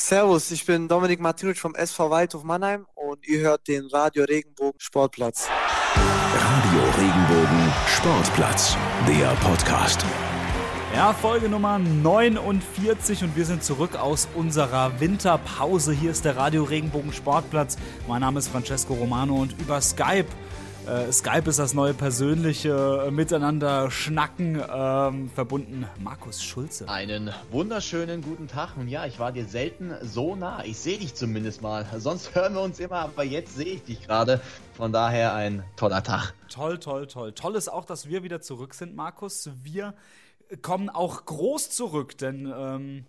Servus, ich bin Dominik Martinic vom SV Waldhof Mannheim und ihr hört den Radio Regenbogen Sportplatz. Radio Regenbogen Sportplatz, der Podcast. Ja, Folge Nummer 49 und wir sind zurück aus unserer Winterpause. Hier ist der Radio Regenbogen Sportplatz. Mein Name ist Francesco Romano und über Skype äh, Skype ist das neue persönliche äh, Miteinander schnacken ähm, verbunden. Markus Schulze. Einen wunderschönen guten Tag. Und ja, ich war dir selten so nah. Ich sehe dich zumindest mal. Sonst hören wir uns immer, aber jetzt sehe ich dich gerade. Von daher ein toller Tag. Toll, toll, toll. Toll ist auch, dass wir wieder zurück sind, Markus. Wir kommen auch groß zurück, denn ähm,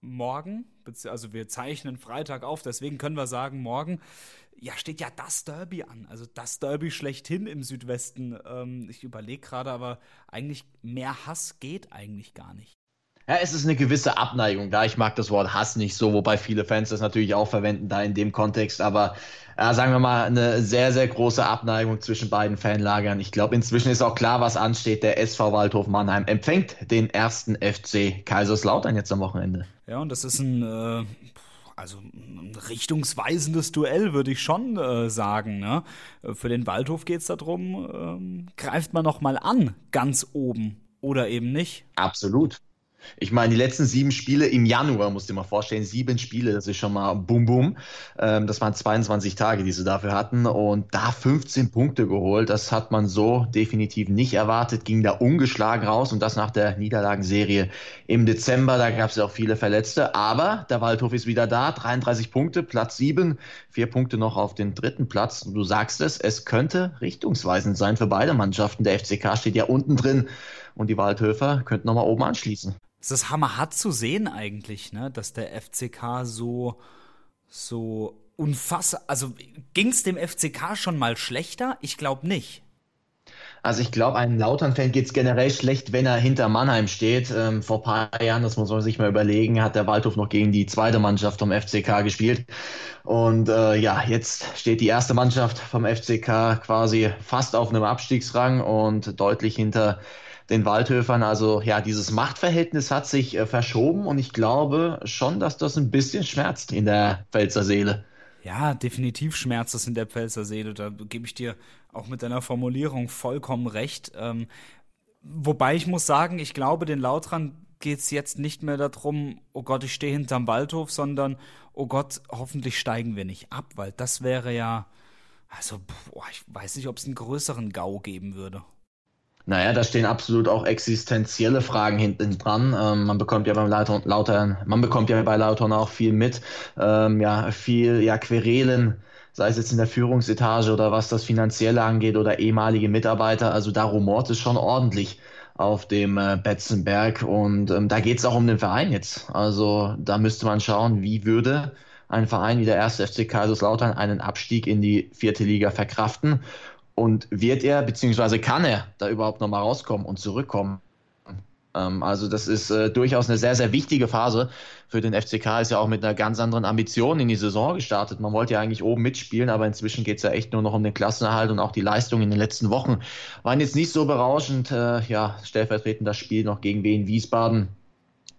morgen, also wir zeichnen Freitag auf, deswegen können wir sagen, morgen ja, steht ja das Derby an. Also das Derby schlechthin im Südwesten. Ähm, ich überlege gerade, aber eigentlich mehr Hass geht eigentlich gar nicht. Ja, es ist eine gewisse Abneigung da. Ich mag das Wort Hass nicht so, wobei viele Fans das natürlich auch verwenden da in dem Kontext. Aber äh, sagen wir mal, eine sehr, sehr große Abneigung zwischen beiden Fanlagern. Ich glaube, inzwischen ist auch klar, was ansteht. Der SV Waldhof Mannheim empfängt den ersten FC Kaiserslautern jetzt am Wochenende. Ja, und das ist ein äh, also ein richtungsweisendes Duell, würde ich schon äh, sagen. Ne? Für den Waldhof geht es darum, ähm, greift man noch mal an, ganz oben oder eben nicht. Absolut. Ich meine, die letzten sieben Spiele im Januar, musst du dir mal vorstellen, sieben Spiele, das ist schon mal bum bum. Ähm, das waren 22 Tage, die sie dafür hatten und da 15 Punkte geholt. Das hat man so definitiv nicht erwartet, ging da ungeschlagen raus und das nach der Niederlagenserie im Dezember. Da gab es ja auch viele Verletzte, aber der Waldhof ist wieder da, 33 Punkte, Platz sieben, vier Punkte noch auf den dritten Platz. Du sagst es, es könnte richtungsweisend sein für beide Mannschaften. Der FCK steht ja unten drin und die Waldhöfer könnten nochmal oben anschließen. Es ist hammerhart zu sehen eigentlich, ne, dass der FCK so, so unfassbar, also ging es dem FCK schon mal schlechter? Ich glaube nicht. Also ich glaube, einem Lautern-Fan geht es generell schlecht, wenn er hinter Mannheim steht. Ähm, vor ein paar Jahren, das muss man sich mal überlegen, hat der Waldhof noch gegen die zweite Mannschaft vom FCK gespielt. Und äh, ja, jetzt steht die erste Mannschaft vom FCK quasi fast auf einem Abstiegsrang und deutlich hinter den Waldhöfern. Also ja, dieses Machtverhältnis hat sich äh, verschoben und ich glaube schon, dass das ein bisschen schmerzt in der Pfälzer Seele. Ja, definitiv schmerzt es in der Pfälzer Seele. Da gebe ich dir auch mit deiner Formulierung vollkommen recht. Ähm, wobei ich muss sagen, ich glaube, den Lautran geht es jetzt nicht mehr darum, oh Gott, ich stehe hinterm Waldhof, sondern oh Gott, hoffentlich steigen wir nicht ab, weil das wäre ja, also, boah, ich weiß nicht, ob es einen größeren GAU geben würde. Naja, da stehen absolut auch existenzielle Fragen hinten dran. Ähm, man bekommt ja beim Lautern, Lautern, man bekommt ja bei Lautern auch viel mit. Ähm, ja, viel, ja, Querelen, sei es jetzt in der Führungsetage oder was das Finanzielle angeht oder ehemalige Mitarbeiter. Also da rumort es schon ordentlich auf dem äh, Betzenberg und ähm, da geht es auch um den Verein jetzt. Also da müsste man schauen, wie würde ein Verein wie der erste FC Kaiserslautern einen Abstieg in die vierte Liga verkraften. Und wird er, beziehungsweise kann er da überhaupt nochmal rauskommen und zurückkommen? Ähm, also das ist äh, durchaus eine sehr, sehr wichtige Phase für den FCK. Ist ja auch mit einer ganz anderen Ambition in die Saison gestartet. Man wollte ja eigentlich oben mitspielen, aber inzwischen geht es ja echt nur noch um den Klassenerhalt und auch die Leistung in den letzten Wochen waren jetzt nicht so berauschend. Äh, ja, stellvertretend das Spiel noch gegen Wien Wiesbaden,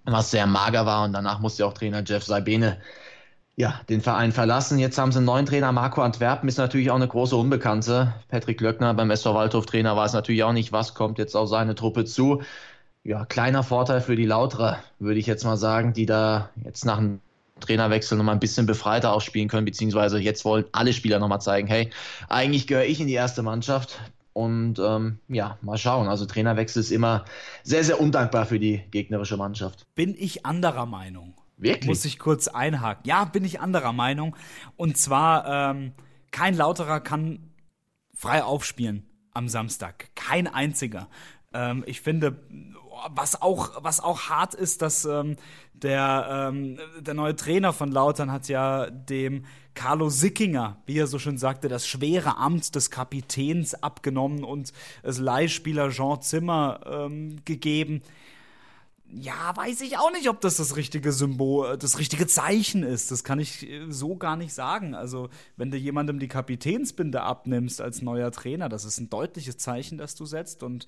was sehr mager war und danach musste auch Trainer Jeff Sabine ja, den Verein verlassen. Jetzt haben sie einen neuen Trainer. Marco Antwerpen ist natürlich auch eine große Unbekannte. Patrick Löckner beim SV Waldhof Trainer weiß natürlich auch nicht, was kommt jetzt auf seine Truppe zu. Ja, kleiner Vorteil für die Lauterer, würde ich jetzt mal sagen, die da jetzt nach einem Trainerwechsel nochmal ein bisschen befreiter aufspielen können, beziehungsweise jetzt wollen alle Spieler nochmal zeigen, hey, eigentlich gehöre ich in die erste Mannschaft. Und ähm, ja, mal schauen. Also Trainerwechsel ist immer sehr, sehr undankbar für die gegnerische Mannschaft. Bin ich anderer Meinung. Wirklich? Muss ich kurz einhaken. Ja, bin ich anderer Meinung. Und zwar, ähm, kein Lauterer kann frei aufspielen am Samstag. Kein einziger. Ähm, ich finde, was auch, was auch hart ist, dass ähm, der, ähm, der neue Trainer von Lautern hat ja dem Carlo Sickinger, wie er so schön sagte, das schwere Amt des Kapitäns abgenommen und es Leihspieler Jean Zimmer ähm, gegeben ja, weiß ich auch nicht, ob das das richtige Symbol, das richtige Zeichen ist. Das kann ich äh, so gar nicht sagen. Also, wenn du jemandem die Kapitänsbinde abnimmst als neuer Trainer, das ist ein deutliches Zeichen, das du setzt. Und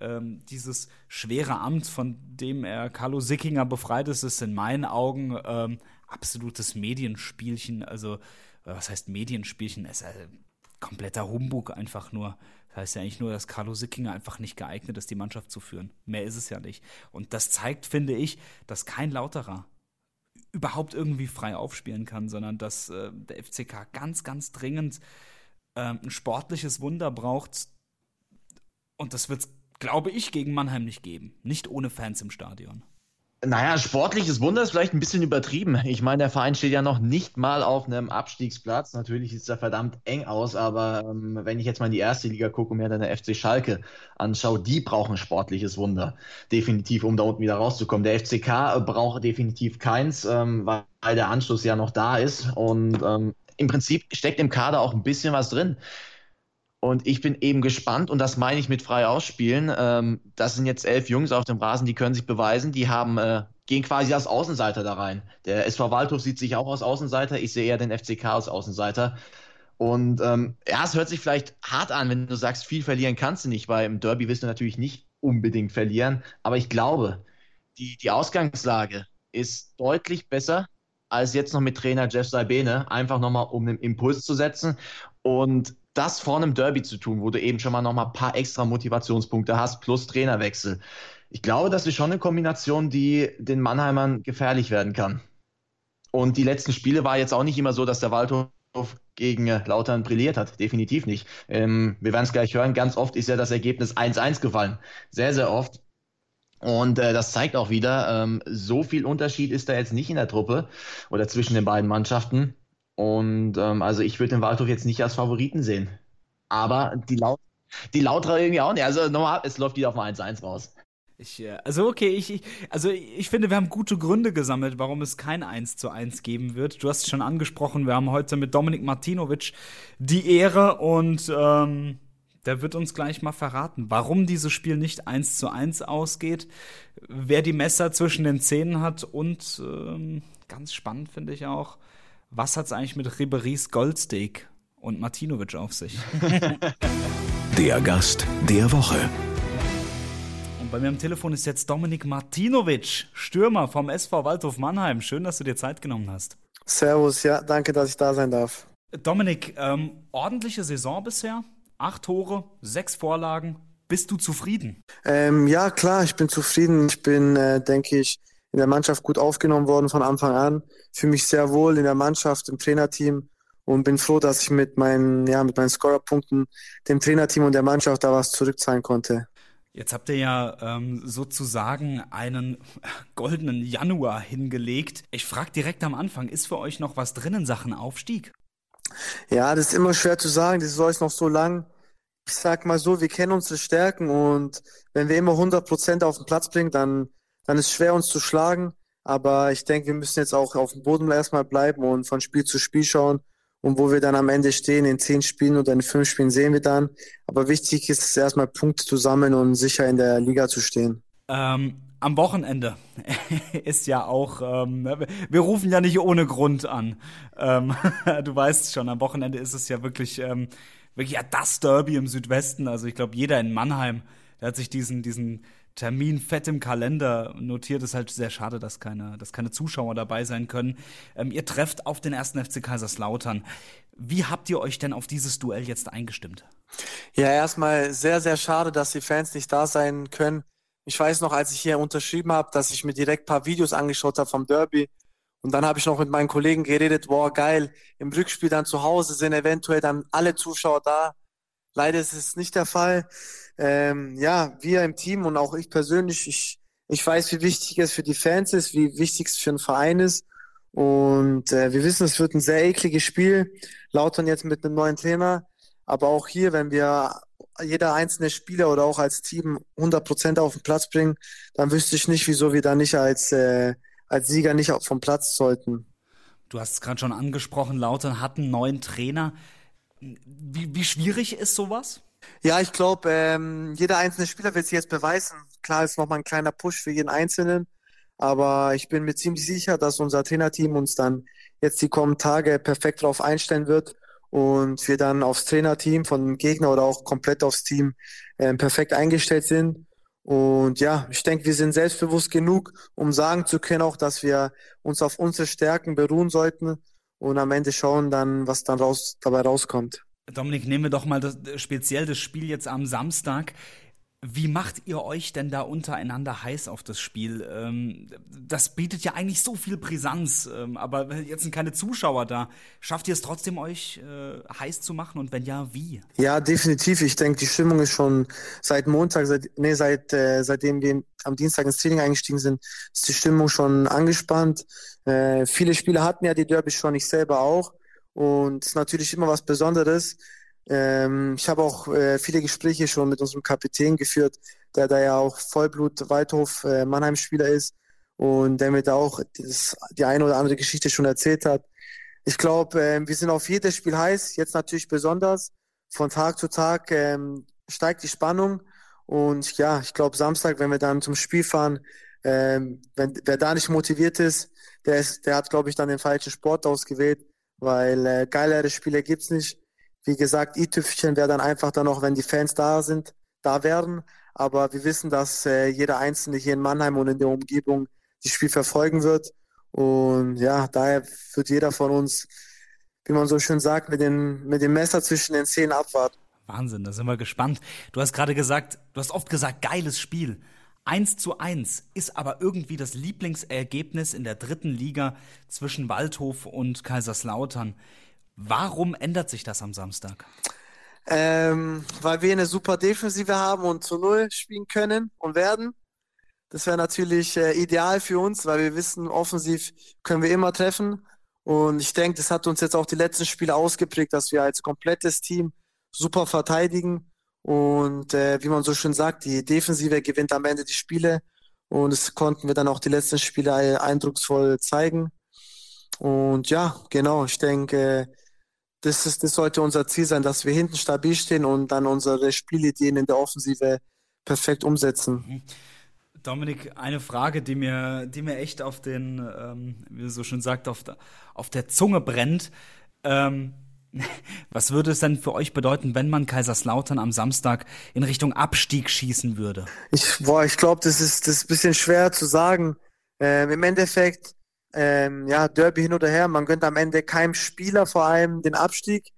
ähm, dieses schwere Amt, von dem er Carlo Sickinger befreit ist, ist in meinen Augen ähm, absolutes Medienspielchen. Also, was heißt Medienspielchen? Es ist ein kompletter Humbug einfach nur. Das heißt ja eigentlich nur, dass Carlo Sickinger einfach nicht geeignet ist, die Mannschaft zu führen. Mehr ist es ja nicht. Und das zeigt, finde ich, dass kein Lauterer überhaupt irgendwie frei aufspielen kann, sondern dass äh, der FCK ganz, ganz dringend äh, ein sportliches Wunder braucht. Und das wird es, glaube ich, gegen Mannheim nicht geben. Nicht ohne Fans im Stadion. Naja, sportliches Wunder ist vielleicht ein bisschen übertrieben. Ich meine, der Verein steht ja noch nicht mal auf einem Abstiegsplatz. Natürlich sieht es da verdammt eng aus, aber ähm, wenn ich jetzt mal in die erste Liga gucke und mir dann der FC Schalke anschaue, die brauchen sportliches Wunder. Definitiv, um da unten wieder rauszukommen. Der FCK braucht definitiv keins, ähm, weil der Anschluss ja noch da ist. Und ähm, im Prinzip steckt im Kader auch ein bisschen was drin. Und ich bin eben gespannt, und das meine ich mit frei ausspielen. Ähm, das sind jetzt elf Jungs auf dem Rasen, die können sich beweisen, die haben, äh, gehen quasi als Außenseiter da rein. Der SV Waldhof sieht sich auch als Außenseiter, ich sehe eher den FCK als Außenseiter. Und ähm, ja, es hört sich vielleicht hart an, wenn du sagst, viel verlieren kannst du nicht, weil im Derby wirst du natürlich nicht unbedingt verlieren. Aber ich glaube, die, die Ausgangslage ist deutlich besser als jetzt noch mit Trainer Jeff Saibene, einfach nochmal um einen Impuls zu setzen. Und das vor einem Derby zu tun, wo du eben schon mal noch mal ein paar extra Motivationspunkte hast, plus Trainerwechsel. Ich glaube, das ist schon eine Kombination, die den Mannheimern gefährlich werden kann. Und die letzten Spiele war jetzt auch nicht immer so, dass der Waldhof gegen äh, Lautern brilliert hat. Definitiv nicht. Ähm, wir werden es gleich hören. Ganz oft ist ja das Ergebnis 1-1 gefallen. Sehr, sehr oft. Und äh, das zeigt auch wieder, ähm, so viel Unterschied ist da jetzt nicht in der Truppe oder zwischen den beiden Mannschaften. Und ähm, also ich würde den Waldhof jetzt nicht als Favoriten sehen. Aber die, Laut die Lauterer irgendwie auch nicht. Also nochmal, es läuft wieder auf ein 1-1 raus. Ich, äh, also okay, ich, ich, also ich finde, wir haben gute Gründe gesammelt, warum es kein 1 zu 1 geben wird. Du hast es schon angesprochen, wir haben heute mit Dominik Martinovic die Ehre und ähm, der wird uns gleich mal verraten, warum dieses Spiel nicht 1 zu 1 ausgeht, wer die Messer zwischen den Zähnen hat und ähm, ganz spannend finde ich auch, was hat es eigentlich mit Ribery's Goldsteak und Martinovic auf sich? der Gast der Woche. Und bei mir am Telefon ist jetzt Dominik Martinovic, Stürmer vom SV Waldhof Mannheim. Schön, dass du dir Zeit genommen hast. Servus, ja, danke, dass ich da sein darf. Dominik, ähm, ordentliche Saison bisher. Acht Tore, sechs Vorlagen. Bist du zufrieden? Ähm, ja, klar, ich bin zufrieden. Ich bin, äh, denke ich, in der Mannschaft gut aufgenommen worden von Anfang an. Fühle mich sehr wohl in der Mannschaft, im Trainerteam und bin froh, dass ich mit meinen, ja, mit meinen Scorerpunkten dem Trainerteam und der Mannschaft da was zurückzahlen konnte. Jetzt habt ihr ja ähm, sozusagen einen goldenen Januar hingelegt. Ich frage direkt am Anfang, ist für euch noch was drin in Sachen Aufstieg? Ja, das ist immer schwer zu sagen. Die Saison ist noch so lang. Ich sag mal so, wir kennen unsere Stärken und wenn wir immer 100 Prozent auf den Platz bringen, dann dann ist es schwer, uns zu schlagen. Aber ich denke, wir müssen jetzt auch auf dem Boden erstmal bleiben und von Spiel zu Spiel schauen. Und wo wir dann am Ende stehen, in zehn Spielen oder in fünf Spielen, sehen wir dann. Aber wichtig ist es erstmal Punkte zu sammeln und sicher in der Liga zu stehen. Ähm, am Wochenende ist ja auch, ähm, wir rufen ja nicht ohne Grund an. Ähm, du weißt schon, am Wochenende ist es ja wirklich, ähm, wirklich ja das Derby im Südwesten. Also ich glaube, jeder in Mannheim, der hat sich diesen, diesen Termin fett im Kalender notiert. Ist halt sehr schade, dass keine, dass keine Zuschauer dabei sein können. Ähm, ihr trefft auf den ersten FC Kaiserslautern. Wie habt ihr euch denn auf dieses Duell jetzt eingestimmt? Ja, erstmal sehr, sehr schade, dass die Fans nicht da sein können. Ich weiß noch, als ich hier unterschrieben habe, dass ich mir direkt ein paar Videos angeschaut habe vom Derby. Und dann habe ich noch mit meinen Kollegen geredet, boah, geil, im Rückspiel dann zu Hause sind eventuell dann alle Zuschauer da. Leider ist es nicht der Fall ähm, ja, wir im Team und auch ich persönlich, ich, ich weiß, wie wichtig es für die Fans ist, wie wichtig es für einen Verein ist. Und äh, wir wissen, es wird ein sehr ekliges Spiel. Lautern jetzt mit einem neuen Trainer. Aber auch hier, wenn wir jeder einzelne Spieler oder auch als Team 100 Prozent auf den Platz bringen, dann wüsste ich nicht, wieso wir da nicht als, äh, als Sieger nicht vom Platz sollten. Du hast es gerade schon angesprochen, Lautern hat einen neuen Trainer. Wie, wie schwierig ist sowas? Ja, ich glaube, ähm, jeder einzelne Spieler wird sich jetzt beweisen. Klar ist nochmal ein kleiner Push für jeden Einzelnen, aber ich bin mir ziemlich sicher, dass unser Trainerteam uns dann jetzt die kommenden Tage perfekt darauf einstellen wird und wir dann aufs Trainerteam von Gegner oder auch komplett aufs Team ähm, perfekt eingestellt sind. Und ja, ich denke, wir sind selbstbewusst genug, um sagen zu können auch, dass wir uns auf unsere Stärken beruhen sollten und am Ende schauen dann, was dann raus, dabei rauskommt. Dominik, nehmen wir doch mal das, speziell das Spiel jetzt am Samstag. Wie macht ihr euch denn da untereinander heiß auf das Spiel? Ähm, das bietet ja eigentlich so viel Brisanz, ähm, aber jetzt sind keine Zuschauer da. Schafft ihr es trotzdem, euch äh, heiß zu machen und wenn ja, wie? Ja, definitiv. Ich denke, die Stimmung ist schon seit Montag, seit, nee, seit, äh, seitdem wir am Dienstag ins Training eingestiegen sind, ist die Stimmung schon angespannt. Äh, viele Spieler hatten ja die Derby schon, ich selber auch. Und natürlich immer was Besonderes ähm, ich habe auch äh, viele Gespräche schon mit unserem Kapitän geführt, der da ja auch Vollblut Waldhof äh, Mannheim-Spieler ist und der mir da auch das, die eine oder andere Geschichte schon erzählt hat. Ich glaube, äh, wir sind auf jedes Spiel heiß, jetzt natürlich besonders. Von Tag zu Tag ähm, steigt die Spannung und ja, ich glaube Samstag, wenn wir dann zum Spiel fahren, ähm, wenn wer da nicht motiviert ist, der ist, der hat glaube ich dann den falschen Sport ausgewählt, weil äh, geilere Spiele gibt's nicht. Wie gesagt, i-Tüpfchen wäre dann einfach dann noch, wenn die Fans da sind, da wären. Aber wir wissen, dass äh, jeder Einzelne hier in Mannheim und in der Umgebung das Spiel verfolgen wird. Und ja, daher wird jeder von uns, wie man so schön sagt, mit, den, mit dem Messer zwischen den Zähnen abwarten. Wahnsinn, da sind wir gespannt. Du hast gerade gesagt, du hast oft gesagt, geiles Spiel. 1 zu 1 ist aber irgendwie das Lieblingsergebnis in der dritten Liga zwischen Waldhof und Kaiserslautern. Warum ändert sich das am Samstag? Ähm, weil wir eine super Defensive haben und zu Null spielen können und werden. Das wäre natürlich äh, ideal für uns, weil wir wissen, offensiv können wir immer treffen. Und ich denke, das hat uns jetzt auch die letzten Spiele ausgeprägt, dass wir als komplettes Team super verteidigen. Und äh, wie man so schön sagt, die Defensive gewinnt am Ende die Spiele. Und das konnten wir dann auch die letzten Spiele eindrucksvoll zeigen. Und ja, genau, ich denke, das, ist, das sollte unser Ziel sein, dass wir hinten stabil stehen und dann unsere Spielideen in der Offensive perfekt umsetzen. Mhm. Dominik, eine Frage, die mir, die mir echt auf den, ähm, wie du so schön sagt, auf, der, auf der Zunge brennt. Ähm, was würde es denn für euch bedeuten, wenn man Kaiserslautern am Samstag in Richtung Abstieg schießen würde? Ich, boah, ich glaube, das ist, das ist ein bisschen schwer zu sagen. Ähm, Im Endeffekt ähm, ja, Derby hin oder her. Man gönnt am Ende keinem Spieler vor allem den Abstieg.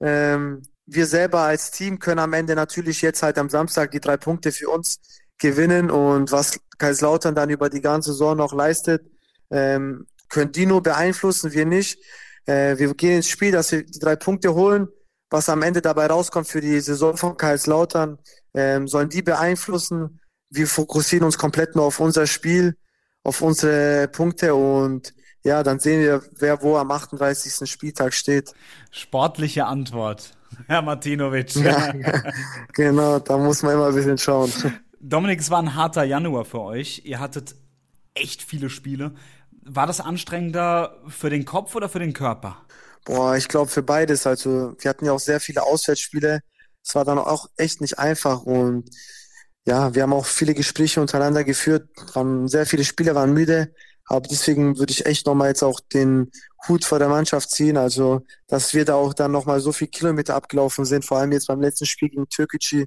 Ähm, wir selber als Team können am Ende natürlich jetzt halt am Samstag die drei Punkte für uns gewinnen und was Kaiserslautern dann über die ganze Saison noch leistet, ähm, können die nur beeinflussen, wir nicht. Äh, wir gehen ins Spiel, dass wir die drei Punkte holen. Was am Ende dabei rauskommt für die Saison von Kaiserslautern, ähm, sollen die beeinflussen. Wir fokussieren uns komplett nur auf unser Spiel auf unsere Punkte und ja, dann sehen wir, wer wo am 38. Spieltag steht. Sportliche Antwort, Herr Martinovic. Ja, genau, da muss man immer ein bisschen schauen. Dominik, es war ein harter Januar für euch. Ihr hattet echt viele Spiele. War das anstrengender für den Kopf oder für den Körper? Boah, ich glaube für beides. Also wir hatten ja auch sehr viele Auswärtsspiele. Es war dann auch echt nicht einfach und ja, wir haben auch viele Gespräche untereinander geführt, haben sehr viele Spieler waren müde, aber deswegen würde ich echt nochmal jetzt auch den Hut vor der Mannschaft ziehen, also dass wir da auch dann nochmal so viele Kilometer abgelaufen sind, vor allem jetzt beim letzten Spiel gegen Türkgücü.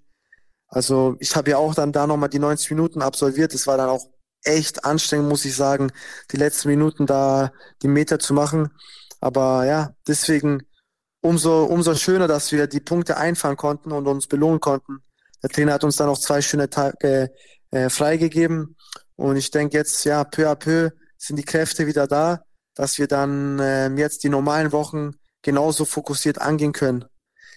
Also ich habe ja auch dann da nochmal die 90 Minuten absolviert, das war dann auch echt anstrengend, muss ich sagen, die letzten Minuten da die Meter zu machen. Aber ja, deswegen umso, umso schöner, dass wir die Punkte einfahren konnten und uns belohnen konnten der Trainer hat uns dann auch zwei schöne Tage äh, freigegeben. Und ich denke jetzt, ja, peu à peu sind die Kräfte wieder da, dass wir dann äh, jetzt die normalen Wochen genauso fokussiert angehen können.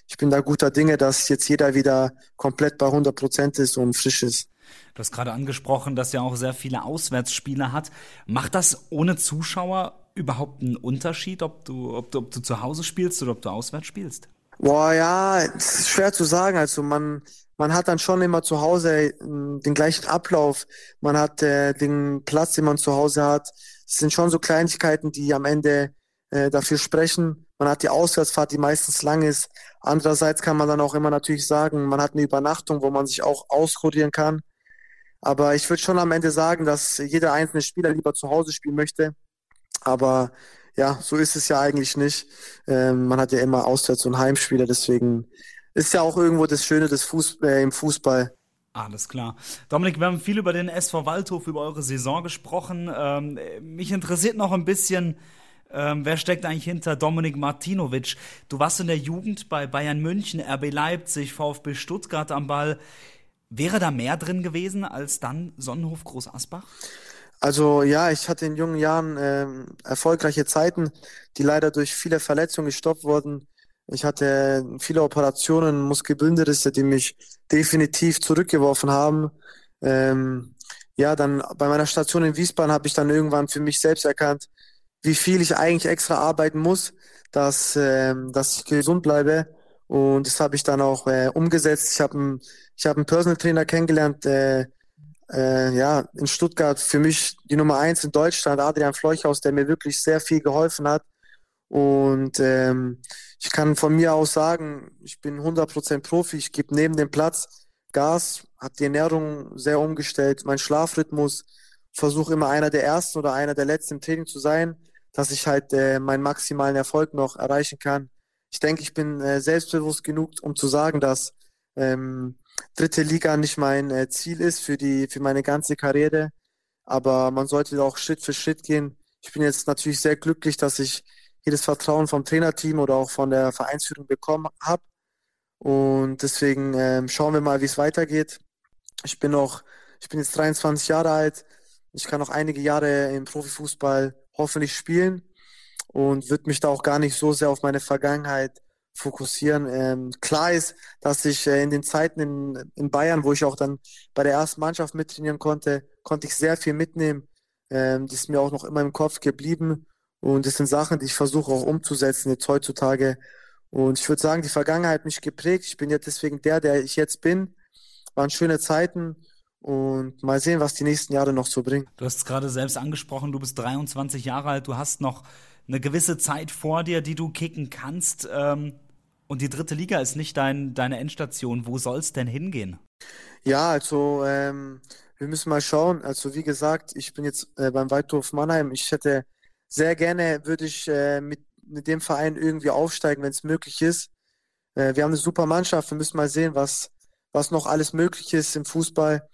Ich bin da guter Dinge, dass jetzt jeder wieder komplett bei 100 Prozent ist und frisch ist. Du hast gerade angesprochen, dass er auch sehr viele Auswärtsspiele hat. Macht das ohne Zuschauer überhaupt einen Unterschied, ob du, ob du, ob du zu Hause spielst oder ob du auswärts spielst? Boah, ja, es ist schwer zu sagen. Also man, man hat dann schon immer zu Hause äh, den gleichen Ablauf. Man hat äh, den Platz, den man zu Hause hat. Es sind schon so Kleinigkeiten, die am Ende äh, dafür sprechen. Man hat die Auswärtsfahrt, die meistens lang ist. Andererseits kann man dann auch immer natürlich sagen, man hat eine Übernachtung, wo man sich auch auskurieren kann. Aber ich würde schon am Ende sagen, dass jeder einzelne Spieler lieber zu Hause spielen möchte. Aber ja, so ist es ja eigentlich nicht. Ähm, man hat ja immer Auswärts- und Heimspieler, deswegen ist ja auch irgendwo das Schöne des Fuß, äh, im Fußball. Alles klar. Dominik, wir haben viel über den SV Waldhof, über eure Saison gesprochen. Ähm, mich interessiert noch ein bisschen, ähm, wer steckt eigentlich hinter Dominik Martinovic? Du warst in der Jugend bei Bayern München, RB Leipzig, VfB Stuttgart am Ball. Wäre da mehr drin gewesen als dann Sonnenhof Groß Asbach? Also ja, ich hatte in jungen Jahren ähm, erfolgreiche Zeiten, die leider durch viele Verletzungen gestoppt wurden. Ich hatte viele Operationen, Muskelbündelrisse, die mich definitiv zurückgeworfen haben. Ähm, ja, dann bei meiner Station in Wiesbaden habe ich dann irgendwann für mich selbst erkannt, wie viel ich eigentlich extra arbeiten muss, dass, ähm, dass ich gesund bleibe. Und das habe ich dann auch äh, umgesetzt. Ich habe einen, ich hab einen Personal Trainer kennengelernt, äh, äh, ja, in Stuttgart für mich die Nummer eins in Deutschland, Adrian Fleuchhaus, der mir wirklich sehr viel geholfen hat. Und ähm, ich kann von mir aus sagen, ich bin 100% Profi, ich gebe neben dem Platz Gas, habe die Ernährung sehr umgestellt, mein Schlafrhythmus, versuche immer einer der Ersten oder einer der Letzten im Training zu sein, dass ich halt äh, meinen maximalen Erfolg noch erreichen kann. Ich denke, ich bin äh, selbstbewusst genug, um zu sagen, dass ähm, dritte Liga nicht mein äh, Ziel ist für die, für meine ganze Karriere. Aber man sollte auch Schritt für Schritt gehen. Ich bin jetzt natürlich sehr glücklich, dass ich jedes Vertrauen vom Trainerteam oder auch von der Vereinsführung bekommen habe. Und deswegen ähm, schauen wir mal, wie es weitergeht. Ich bin noch, ich bin jetzt 23 Jahre alt. Ich kann noch einige Jahre im Profifußball hoffentlich spielen und würde mich da auch gar nicht so sehr auf meine Vergangenheit fokussieren. Ähm, klar ist, dass ich äh, in den Zeiten in, in Bayern, wo ich auch dann bei der ersten Mannschaft mittrainieren konnte, konnte ich sehr viel mitnehmen. Ähm, das ist mir auch noch immer im Kopf geblieben. Und das sind Sachen, die ich versuche auch umzusetzen jetzt heutzutage. Und ich würde sagen, die Vergangenheit hat mich geprägt. Ich bin jetzt deswegen der, der ich jetzt bin. Waren schöne Zeiten und mal sehen, was die nächsten Jahre noch so bringen. Du hast es gerade selbst angesprochen, du bist 23 Jahre alt, du hast noch eine gewisse Zeit vor dir, die du kicken kannst. Ähm, und die dritte Liga ist nicht dein, deine Endstation. Wo soll es denn hingehen? Ja, also ähm, wir müssen mal schauen. Also wie gesagt, ich bin jetzt äh, beim Waldhof Mannheim. Ich hätte sehr gerne, würde ich äh, mit, mit dem Verein irgendwie aufsteigen, wenn es möglich ist. Äh, wir haben eine super Mannschaft. Wir müssen mal sehen, was, was noch alles möglich ist im Fußball.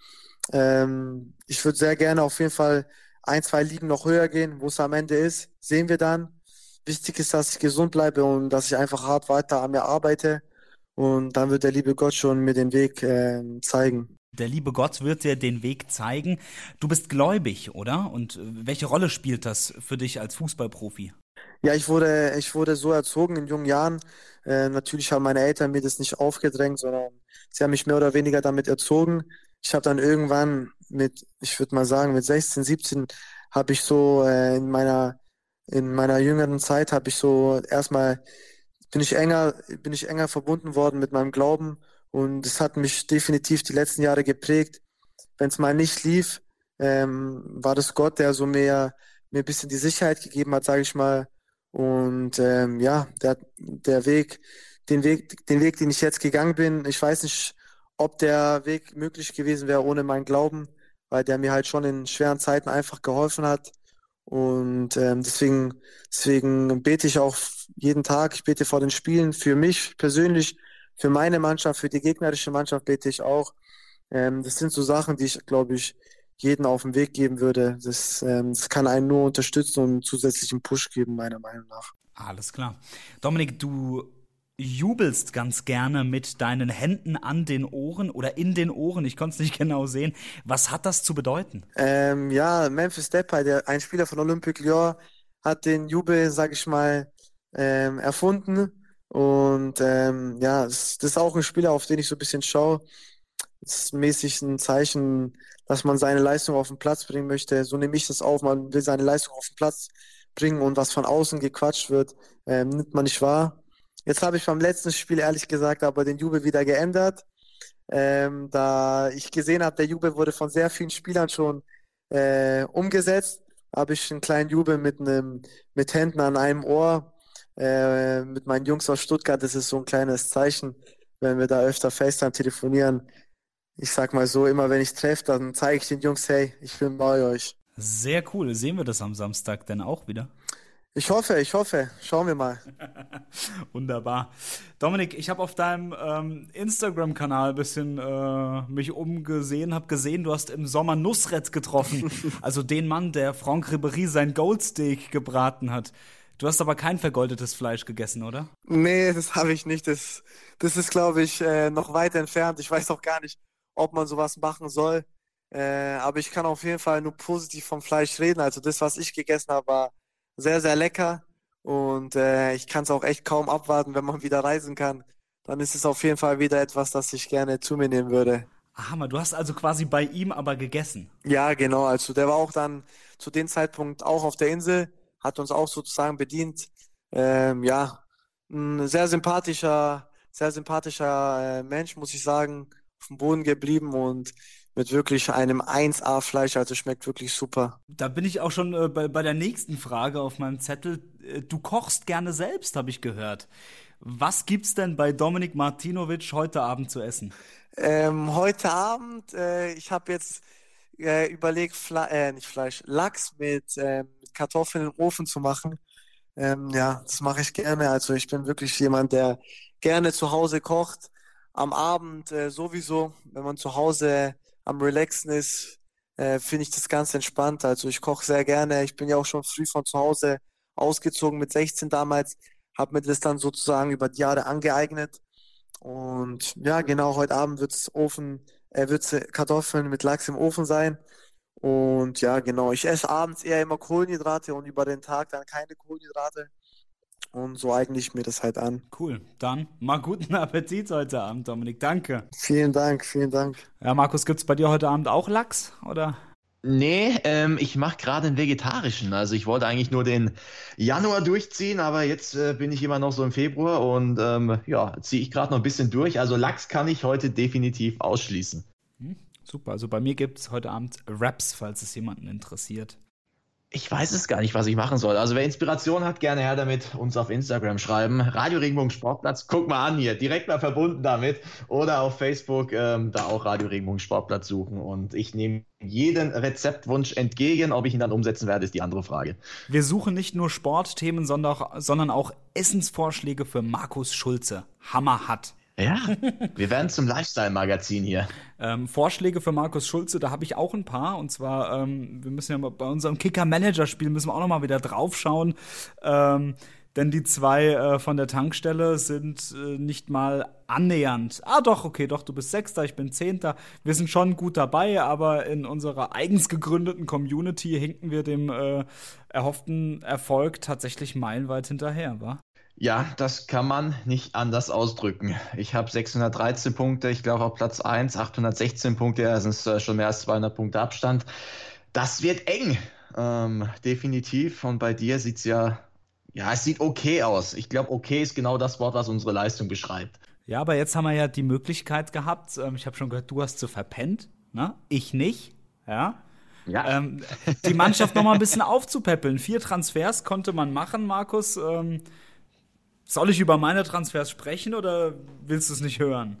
Ähm, ich würde sehr gerne auf jeden Fall ein, zwei Ligen noch höher gehen, wo es am Ende ist, sehen wir dann. Wichtig ist, dass ich gesund bleibe und dass ich einfach hart weiter an mir arbeite. Und dann wird der liebe Gott schon mir den Weg äh, zeigen. Der liebe Gott wird dir den Weg zeigen. Du bist gläubig, oder? Und äh, welche Rolle spielt das für dich als Fußballprofi? Ja, ich wurde, ich wurde so erzogen in jungen Jahren. Äh, natürlich haben meine Eltern mir das nicht aufgedrängt, sondern sie haben mich mehr oder weniger damit erzogen. Ich habe dann irgendwann mit, ich würde mal sagen, mit 16, 17 habe ich so äh, in meiner in meiner jüngeren Zeit habe ich so erstmal bin ich enger bin ich enger verbunden worden mit meinem Glauben und es hat mich definitiv die letzten Jahre geprägt. Wenn es mal nicht lief, ähm, war das Gott, der so mehr mir ein bisschen die Sicherheit gegeben hat, sage ich mal. Und ähm, ja, der, der Weg, den Weg, den Weg, den ich jetzt gegangen bin, ich weiß nicht, ob der Weg möglich gewesen wäre ohne meinen Glauben, weil der mir halt schon in schweren Zeiten einfach geholfen hat. Und ähm, deswegen, deswegen bete ich auch jeden Tag, ich bete vor den Spielen für mich persönlich, für meine Mannschaft, für die gegnerische Mannschaft bete ich auch. Ähm, das sind so Sachen, die ich, glaube ich, jeden auf den Weg geben würde. Das, ähm, das kann einen nur unterstützen und einen zusätzlichen Push geben, meiner Meinung nach. Alles klar. Dominik, du jubelst ganz gerne mit deinen Händen an den Ohren oder in den Ohren. Ich konnte es nicht genau sehen. Was hat das zu bedeuten? Ähm, ja, Memphis Depay, der, ein Spieler von Olympique Lyon, hat den Jubel, sag ich mal, ähm, erfunden. Und ähm, ja, das, das, ist auch ein Spieler, auf den ich so ein bisschen schaue. Das ist mäßig ein Zeichen, dass man seine Leistung auf den Platz bringen möchte. So nehme ich das auf. Man will seine Leistung auf den Platz bringen und was von außen gequatscht wird, ähm, nimmt man nicht wahr. Jetzt habe ich beim letzten Spiel ehrlich gesagt aber den Jubel wieder geändert, ähm, da ich gesehen habe, der Jubel wurde von sehr vielen Spielern schon äh, umgesetzt. Habe ich einen kleinen Jubel mit einem mit Händen an einem Ohr äh, mit meinen Jungs aus Stuttgart. Das ist so ein kleines Zeichen, wenn wir da öfter FaceTime telefonieren. Ich sag mal so, immer wenn ich treffe, dann zeige ich den Jungs, hey, ich bin bei euch. Sehr cool. Sehen wir das am Samstag denn auch wieder? Ich hoffe, ich hoffe. Schauen wir mal. Wunderbar. Dominik, ich habe auf deinem ähm, Instagram-Kanal ein bisschen äh, mich umgesehen, habe gesehen, du hast im Sommer Nusret getroffen. also den Mann, der Franck Ribéry sein Goldsteak gebraten hat. Du hast aber kein vergoldetes Fleisch gegessen, oder? Nee, das habe ich nicht. Das, das ist, glaube ich, äh, noch weit entfernt. Ich weiß auch gar nicht, ob man sowas machen soll. Äh, aber ich kann auf jeden Fall nur positiv vom Fleisch reden. Also das, was ich gegessen habe, war sehr, sehr lecker. Und äh, ich kann es auch echt kaum abwarten, wenn man wieder reisen kann. Dann ist es auf jeden Fall wieder etwas, das ich gerne zu mir nehmen würde. Hammer, du hast also quasi bei ihm aber gegessen. Ja, genau. Also der war auch dann zu dem Zeitpunkt auch auf der Insel, hat uns auch sozusagen bedient. Ähm, ja, ein sehr sympathischer, sehr sympathischer äh, Mensch, muss ich sagen, auf dem Boden geblieben und mit wirklich einem 1A-Fleisch, also schmeckt wirklich super. Da bin ich auch schon äh, bei, bei der nächsten Frage auf meinem Zettel. Äh, du kochst gerne selbst, habe ich gehört. Was gibt's denn bei Dominik Martinovic heute Abend zu essen? Ähm, heute Abend, äh, ich habe jetzt äh, überlegt, Fle äh, nicht Fleisch, Lachs mit, äh, mit Kartoffeln im Ofen zu machen. Ähm, ja, das mache ich gerne. Also ich bin wirklich jemand, der gerne zu Hause kocht. Am Abend äh, sowieso, wenn man zu Hause am Relaxen ist, äh, finde ich das ganz entspannt. Also ich koche sehr gerne. Ich bin ja auch schon früh von zu Hause ausgezogen mit 16 damals, habe mir das dann sozusagen über die Jahre angeeignet. Und ja, genau, heute Abend wird es Ofen, äh, wird's Kartoffeln mit Lachs im Ofen sein. Und ja, genau, ich esse abends eher immer Kohlenhydrate und über den Tag dann keine Kohlenhydrate. Und so eigne ich mir das halt an. Cool. Dann mal guten Appetit heute Abend, Dominik. Danke. Vielen Dank, vielen Dank. Ja, Markus, gibt es bei dir heute Abend auch Lachs, oder? Nee, ähm, ich mache gerade einen vegetarischen. Also ich wollte eigentlich nur den Januar durchziehen, aber jetzt äh, bin ich immer noch so im Februar und ähm, ja, ziehe ich gerade noch ein bisschen durch. Also Lachs kann ich heute definitiv ausschließen. Hm, super, also bei mir gibt es heute Abend Raps, falls es jemanden interessiert. Ich weiß es gar nicht, was ich machen soll. Also wer Inspiration hat, gerne her damit uns auf Instagram schreiben. Radio Regenbogen Sportplatz, guck mal an hier, direkt mal verbunden damit. Oder auf Facebook ähm, da auch Radio Regenbogen Sportplatz suchen. Und ich nehme jeden Rezeptwunsch entgegen. Ob ich ihn dann umsetzen werde, ist die andere Frage. Wir suchen nicht nur Sportthemen, sondern auch, sondern auch Essensvorschläge für Markus Schulze. Hammer hat. Ja, wir werden zum Lifestyle-Magazin hier. Ähm, Vorschläge für Markus Schulze, da habe ich auch ein paar. Und zwar, ähm, wir müssen ja bei unserem Kicker-Manager-Spiel müssen wir auch noch mal wieder draufschauen. Ähm, denn die zwei äh, von der Tankstelle sind äh, nicht mal annähernd. Ah, doch, okay, doch, du bist Sechster, ich bin Zehnter. Wir sind schon gut dabei, aber in unserer eigens gegründeten Community hinken wir dem äh, erhofften Erfolg tatsächlich meilenweit hinterher, wa? Ja, das kann man nicht anders ausdrücken. Ich habe 613 Punkte, ich glaube auf Platz 1, 816 Punkte, das ist äh, schon mehr als 200 Punkte Abstand. Das wird eng, ähm, definitiv. Und bei dir sieht es ja, ja, es sieht okay aus. Ich glaube, okay ist genau das Wort, was unsere Leistung beschreibt. Ja, aber jetzt haben wir ja die Möglichkeit gehabt, ähm, ich habe schon gehört, du hast zu verpennt, ne? ich nicht, ja. Ja. Ähm, die Mannschaft noch mal ein bisschen aufzupäppeln. Vier Transfers konnte man machen, Markus. Ähm, soll ich über meine Transfers sprechen oder willst du es nicht hören?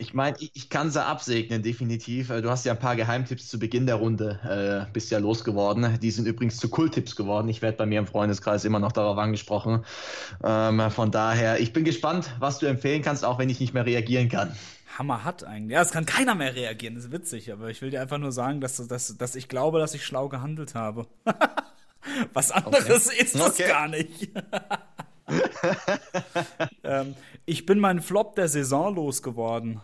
Ich meine, ich, ich, kann sie absegnen, definitiv. Äh, du hast ja ein paar Geheimtipps zu Beginn der Runde äh, bist ja losgeworden. Die sind übrigens zu Kulttipps geworden. Ich werde bei mir im Freundeskreis immer noch darauf angesprochen. Ähm, von daher, ich bin gespannt, was du empfehlen kannst, auch wenn ich nicht mehr reagieren kann. Hammer hat eigentlich. Ja, es kann keiner mehr reagieren, das ist witzig, aber ich will dir einfach nur sagen, dass, dass, dass ich glaube, dass ich schlau gehandelt habe. was anderes okay. ist das okay. gar nicht. ähm, ich bin mein Flop der Saison losgeworden.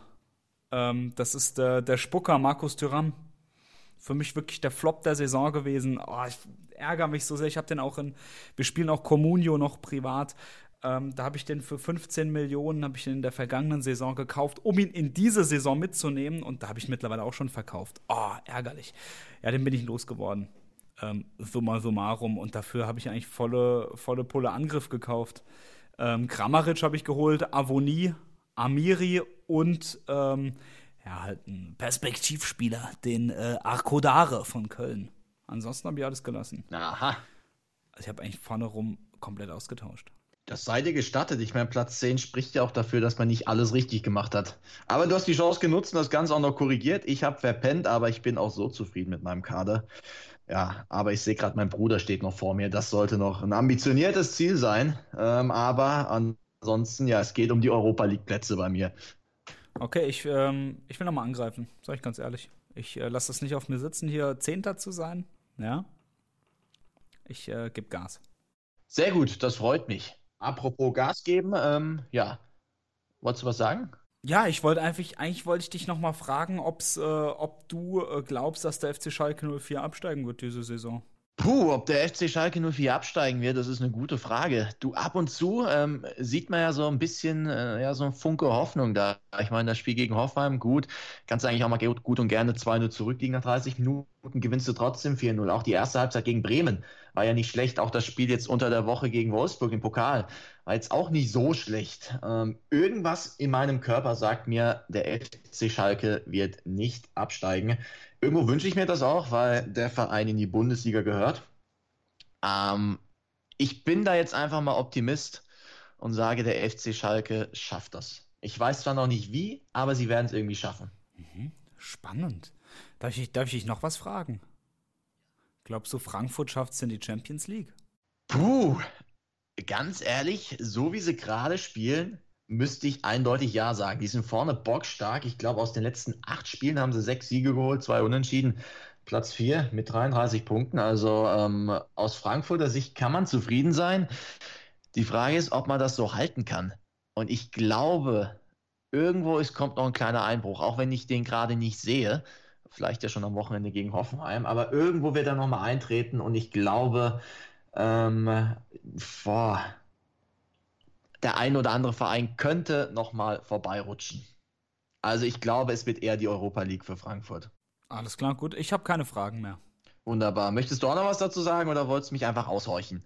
Ähm, das ist der, der Spucker Markus Thüram. Für mich wirklich der Flop der Saison gewesen. Oh, ich ärgere mich so sehr. Ich habe den auch in. Wir spielen auch Communio noch privat. Ähm, da habe ich den für 15 Millionen habe ich den in der vergangenen Saison gekauft, um ihn in diese Saison mitzunehmen. Und da habe ich mittlerweile auch schon verkauft. Oh, ärgerlich. Ja, den bin ich losgeworden ähm, summa summarum. Und dafür habe ich eigentlich volle, volle Pulle Angriff gekauft. Ähm, Kramaric habe ich geholt, Avoni, Amiri und ähm, ja, halt ein Perspektivspieler, den äh, Arkodare von Köln. Ansonsten habe ich alles gelassen. Aha. Also ich habe eigentlich vorne rum komplett ausgetauscht. Das sei dir gestattet. Ich meine, Platz 10 spricht ja auch dafür, dass man nicht alles richtig gemacht hat. Aber du hast die Chance genutzt und das Ganze auch noch korrigiert. Ich habe verpennt, aber ich bin auch so zufrieden mit meinem Kader. Ja, aber ich sehe gerade, mein Bruder steht noch vor mir. Das sollte noch ein ambitioniertes Ziel sein. Ähm, aber ansonsten, ja, es geht um die Europa League-Plätze bei mir. Okay, ich, ähm, ich will nochmal angreifen, sag ich ganz ehrlich. Ich äh, lasse das nicht auf mir sitzen, hier Zehnter zu sein. Ja. Ich äh, gebe Gas. Sehr gut, das freut mich. Apropos Gas geben, ähm, ja. Wolltest du was sagen? Ja, ich wollte einfach, eigentlich wollte ich dich noch mal fragen, ob's, äh, ob du äh, glaubst, dass der FC Schalke 04 absteigen wird diese Saison. Puh, ob der FC Schalke 04 absteigen wird, das ist eine gute Frage. Du, ab und zu ähm, sieht man ja so ein bisschen, äh, ja, so ein Funke Hoffnung da. Ich meine, das Spiel gegen Hoffenheim, gut, kannst du eigentlich auch mal gut und gerne 2-0 zurückliegen nach 30 Minuten, gewinnst du trotzdem 4-0. Auch die erste Halbzeit gegen Bremen war ja nicht schlecht. Auch das Spiel jetzt unter der Woche gegen Wolfsburg im Pokal war jetzt auch nicht so schlecht. Ähm, irgendwas in meinem Körper sagt mir, der FC Schalke wird nicht absteigen. Irgendwo wünsche ich mir das auch, weil der Verein in die Bundesliga gehört. Ähm, ich bin da jetzt einfach mal Optimist und sage, der FC Schalke schafft das. Ich weiß zwar noch nicht wie, aber sie werden es irgendwie schaffen. Mhm. Spannend. Darf ich, darf ich noch was fragen? Glaubst du, Frankfurt schafft es in die Champions League? Puh, ganz ehrlich, so wie sie gerade spielen, müsste ich eindeutig ja sagen. Die sind vorne bockstark. Ich glaube, aus den letzten acht Spielen haben sie sechs Siege geholt, zwei Unentschieden. Platz vier mit 33 Punkten. Also ähm, aus Frankfurter Sicht kann man zufrieden sein. Die Frage ist, ob man das so halten kann. Und ich glaube, irgendwo ist, kommt noch ein kleiner Einbruch, auch wenn ich den gerade nicht sehe. Vielleicht ja schon am Wochenende gegen Hoffenheim, aber irgendwo wird er nochmal eintreten und ich glaube, ähm, boah, der ein oder andere Verein könnte nochmal vorbeirutschen. Also ich glaube, es wird eher die Europa League für Frankfurt. Alles klar, gut. Ich habe keine Fragen mehr. Wunderbar. Möchtest du auch noch was dazu sagen oder wolltest du mich einfach aushorchen?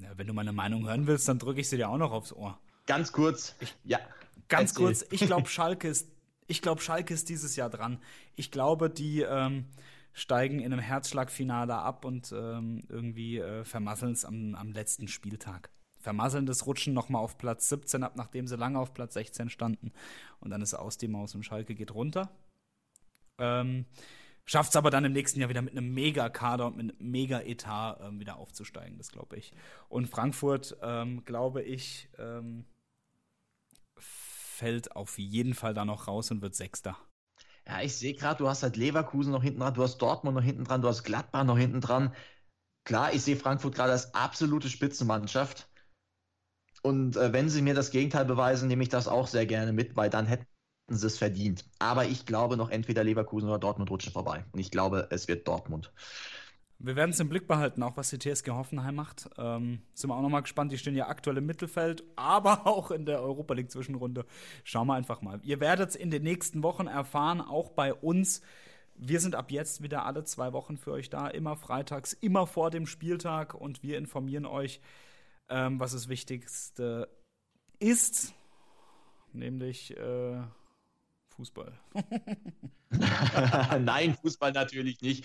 Ja, wenn du meine Meinung hören willst, dann drücke ich sie dir auch noch aufs Ohr. Ganz kurz. Ich, ja. Ganz erzähl. kurz. Ich glaube, Schalke ist, ich glaube, Schalke ist dieses Jahr dran. Ich glaube, die ähm, steigen in einem Herzschlagfinale ab und ähm, irgendwie äh, vermasseln es am, am letzten Spieltag vermasselndes Rutschen nochmal auf Platz 17 ab, nachdem sie lange auf Platz 16 standen. Und dann ist aus die Maus und Schalke geht runter. Ähm, Schafft es aber dann im nächsten Jahr wieder mit einem Mega-Kader und mit einem Mega-Etat ähm, wieder aufzusteigen, das glaube ich. Und Frankfurt, ähm, glaube ich, ähm, fällt auf jeden Fall da noch raus und wird Sechster. Ja, ich sehe gerade, du hast halt Leverkusen noch hinten dran, du hast Dortmund noch hinten dran, du hast Gladbach noch hinten dran. Klar, ich sehe Frankfurt gerade als absolute Spitzenmannschaft. Und äh, wenn sie mir das Gegenteil beweisen, nehme ich das auch sehr gerne mit, weil dann hätten sie es verdient. Aber ich glaube noch entweder Leverkusen oder Dortmund rutschen vorbei. Und ich glaube, es wird Dortmund. Wir werden es im Blick behalten, auch was die TSG Hoffenheim macht. Ähm, sind wir auch nochmal gespannt. Die stehen ja aktuell im Mittelfeld, aber auch in der Europa League Zwischenrunde. Schauen wir einfach mal. Ihr werdet es in den nächsten Wochen erfahren, auch bei uns. Wir sind ab jetzt wieder alle zwei Wochen für euch da, immer freitags, immer vor dem Spieltag und wir informieren euch ähm, was das Wichtigste ist, nämlich äh, Fußball. Nein, Fußball natürlich nicht.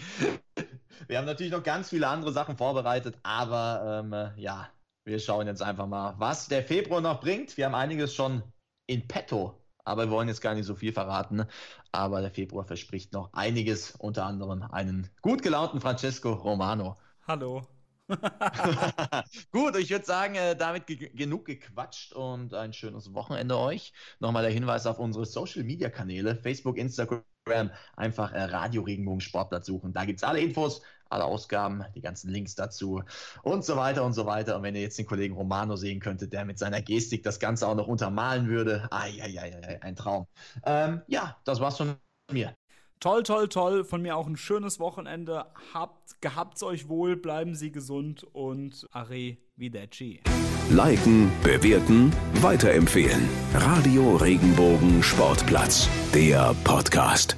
Wir haben natürlich noch ganz viele andere Sachen vorbereitet, aber ähm, ja, wir schauen jetzt einfach mal, was der Februar noch bringt. Wir haben einiges schon in petto, aber wir wollen jetzt gar nicht so viel verraten. Aber der Februar verspricht noch einiges, unter anderem einen gut gelaunten Francesco Romano. Hallo. Gut, ich würde sagen, äh, damit ge genug gequatscht und ein schönes Wochenende euch. Nochmal der Hinweis auf unsere Social Media Kanäle: Facebook, Instagram, einfach äh, Radio Regenbogen Sportplatz suchen. Da gibt es alle Infos, alle Ausgaben, die ganzen Links dazu und so weiter und so weiter. Und wenn ihr jetzt den Kollegen Romano sehen könntet, der mit seiner Gestik das Ganze auch noch untermalen würde, ai, ai, ai, ein Traum. Ähm, ja, das war's von mir. Toll, toll, toll. Von mir auch ein schönes Wochenende. Habt, gehabt's euch wohl, bleiben Sie gesund und arrivederci. Liken, bewerten, weiterempfehlen. Radio Regenbogen Sportplatz, der Podcast.